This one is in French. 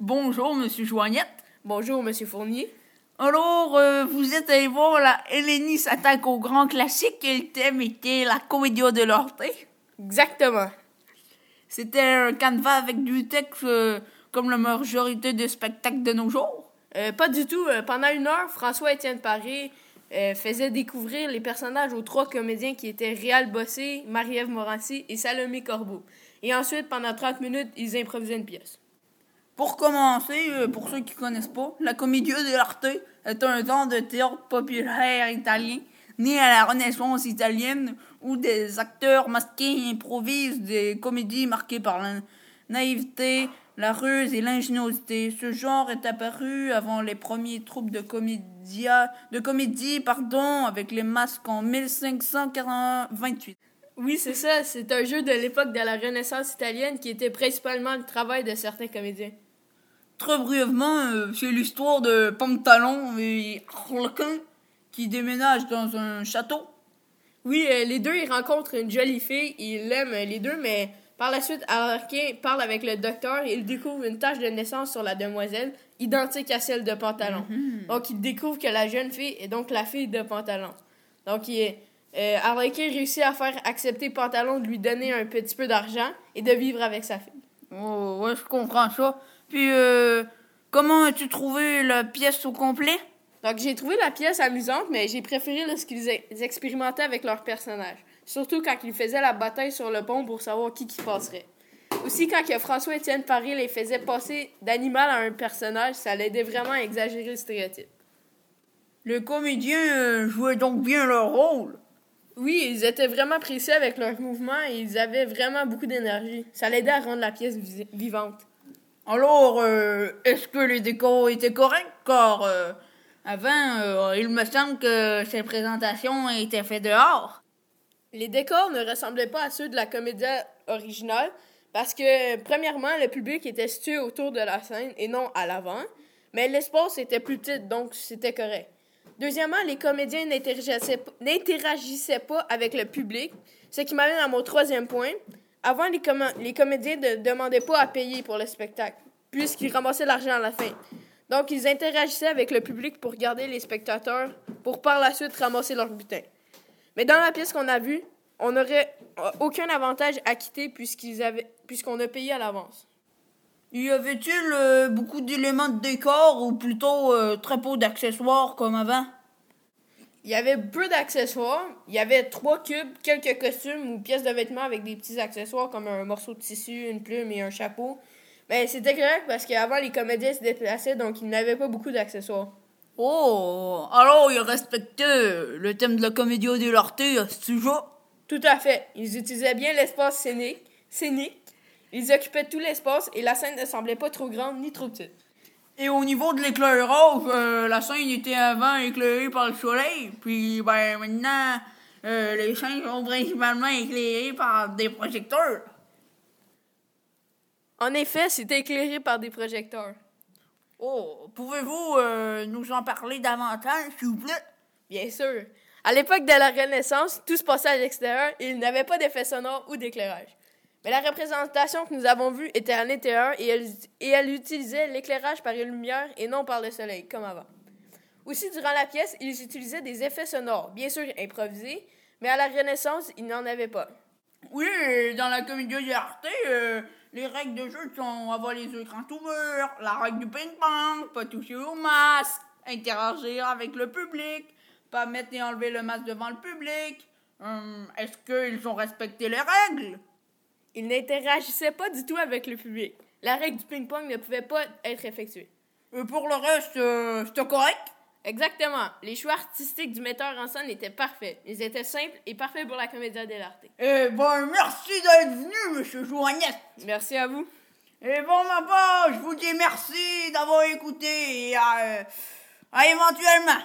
Bonjour, Monsieur Joignette. Bonjour, Monsieur Fournier. Alors, euh, vous êtes allé voir la Hélénie s'attaque au grand classique et le thème était la comédia de l'Arte. Exactement. C'était un canevas avec du texte euh, comme la majorité des spectacles de nos jours. Euh, pas du tout. Pendant une heure, François-Étienne Paré euh, faisait découvrir les personnages aux trois comédiens qui étaient Réal Bossé, Marie-Ève Morancy et Salomé Corbeau. Et ensuite, pendant 30 minutes, ils improvisaient une pièce. Pour commencer, euh, pour ceux qui connaissent pas, la Commedia dell'arte est un genre de théâtre populaire italien né à la Renaissance italienne où des acteurs masqués improvisent des comédies marquées par la naïveté, la ruse et l'ingéniosité. Ce genre est apparu avant les premiers troupes de comédia, de comédie, pardon, avec les masques en 1528. Oui, c'est ça. C'est un jeu de l'époque de la Renaissance italienne qui était principalement le travail de certains comédiens. Très brièvement, euh, c'est l'histoire de Pantalon et Harlequin qui déménagent dans un château. Oui, euh, les deux, ils rencontrent une jolie fille, ils l'aiment euh, les deux, mais par la suite, Harlequin parle avec le docteur et il découvre une tache de naissance sur la demoiselle, identique à celle de Pantalon. Donc, il découvre que la jeune fille est donc la fille de Pantalon. Donc, il est, euh, Harlequin réussit à faire accepter Pantalon de lui donner un petit peu d'argent et de vivre avec sa fille. Oh, ouais, je comprends ça. Puis, euh, comment as-tu trouvé la pièce au complet? Donc, j'ai trouvé la pièce amusante, mais j'ai préféré lorsqu'ils ex- expérimentaient avec leurs personnages. Surtout quand ils faisaient la bataille sur le pont pour savoir qui qui passerait. Aussi, quand François-Étienne Paré les faisait passer d'animal à un personnage, ça l'aidait vraiment à exagérer le stéréotype. Les comédiens euh, jouaient donc bien leur rôle. Oui, ils étaient vraiment précis avec leurs mouvements et ils avaient vraiment beaucoup d'énergie. Ça l'aidait à rendre la pièce vivante. Alors, euh, est-ce que les décors étaient corrects? Car euh, avant, euh, il me semble que ces présentations étaient faites dehors. Les décors ne ressemblaient pas à ceux de la comédia originale parce que, premièrement, le public était situé autour de la scène et non à l'avant, mais l'espace était plus petit, donc c'était correct. Deuxièmement, les comédiens n'interagissaient pas avec le public, ce qui m'amène à mon troisième point. Avant, les, comédiens ne demandaient pas à payer pour le spectacle, puisqu'ils ramassaient l'argent à la fin. Donc, ils interagissaient avec le public pour garder les spectateurs, pour par la suite ramasser leur butin. Mais dans la pièce qu'on a vue, on n'aurait euh, aucun avantage à quitter puisqu'on a payé à l'avance. Y avait-il euh, beaucoup d'éléments de décor ou plutôt euh, très peu d'accessoires comme avant? Il y avait peu d'accessoires. Il y avait trois cubes, quelques costumes ou pièces de vêtements avec des petits accessoires comme un morceau de tissu, une plume et un chapeau. Mais c'était correct parce qu'avant, les comédiens se déplaçaient, donc ils n'avaient pas beaucoup d'accessoires. Oh, alors ils respectaient le thème de la comédia dell'arte à ce sujet. Tout à fait. Ils utilisaient bien l'espace scénique, scénique. Ils occupaient tout l'espace et la scène ne semblait pas trop grande ni trop petite. Et au niveau de l'éclairage, euh, la scène était avant éclairée par le soleil, puis ben maintenant, euh, les scènes sont principalement éclairées par des projecteurs. En effet, c'était éclairé par des projecteurs. Oh, pouvez-vous euh, nous en parler davantage, s'il vous plaît? Bien sûr. À l'époque de la Renaissance, tout se passait à l'extérieur et il n'avait pas d'effet sonore ou d'éclairage. Mais la représentation que nous avons vue était l'intérieur et elle, et elle utilisait l'éclairage par une lumière et non par le soleil, comme avant. Aussi, durant la pièce, ils utilisaient des effets sonores, bien sûr improvisés, mais à la Renaissance, ils n'en avaient pas. Oui, dans la comédia dell'arte, euh, les règles de jeu sont avoir les écrans ouverts, la règle du ping-pong, pas toucher au masque, interagir avec le public, pas mettre et enlever le masque devant le public. Hum, Est-ce qu'ils ont respecté les règles? Ils n'interagissaient pas du tout avec le public. La règle du ping-pong ne pouvait pas être effectuée. Et pour le reste, euh, c'était correct? Exactement. Les choix artistiques du metteur en scène étaient parfaits. Ils étaient simples et parfaits pour la comédia dell'arte. Eh ben, merci d'être venu, monsieur Joignette. Merci à vous. Et bon, ma part, je vous dis merci d'avoir écouté et à, euh, à éventuellement.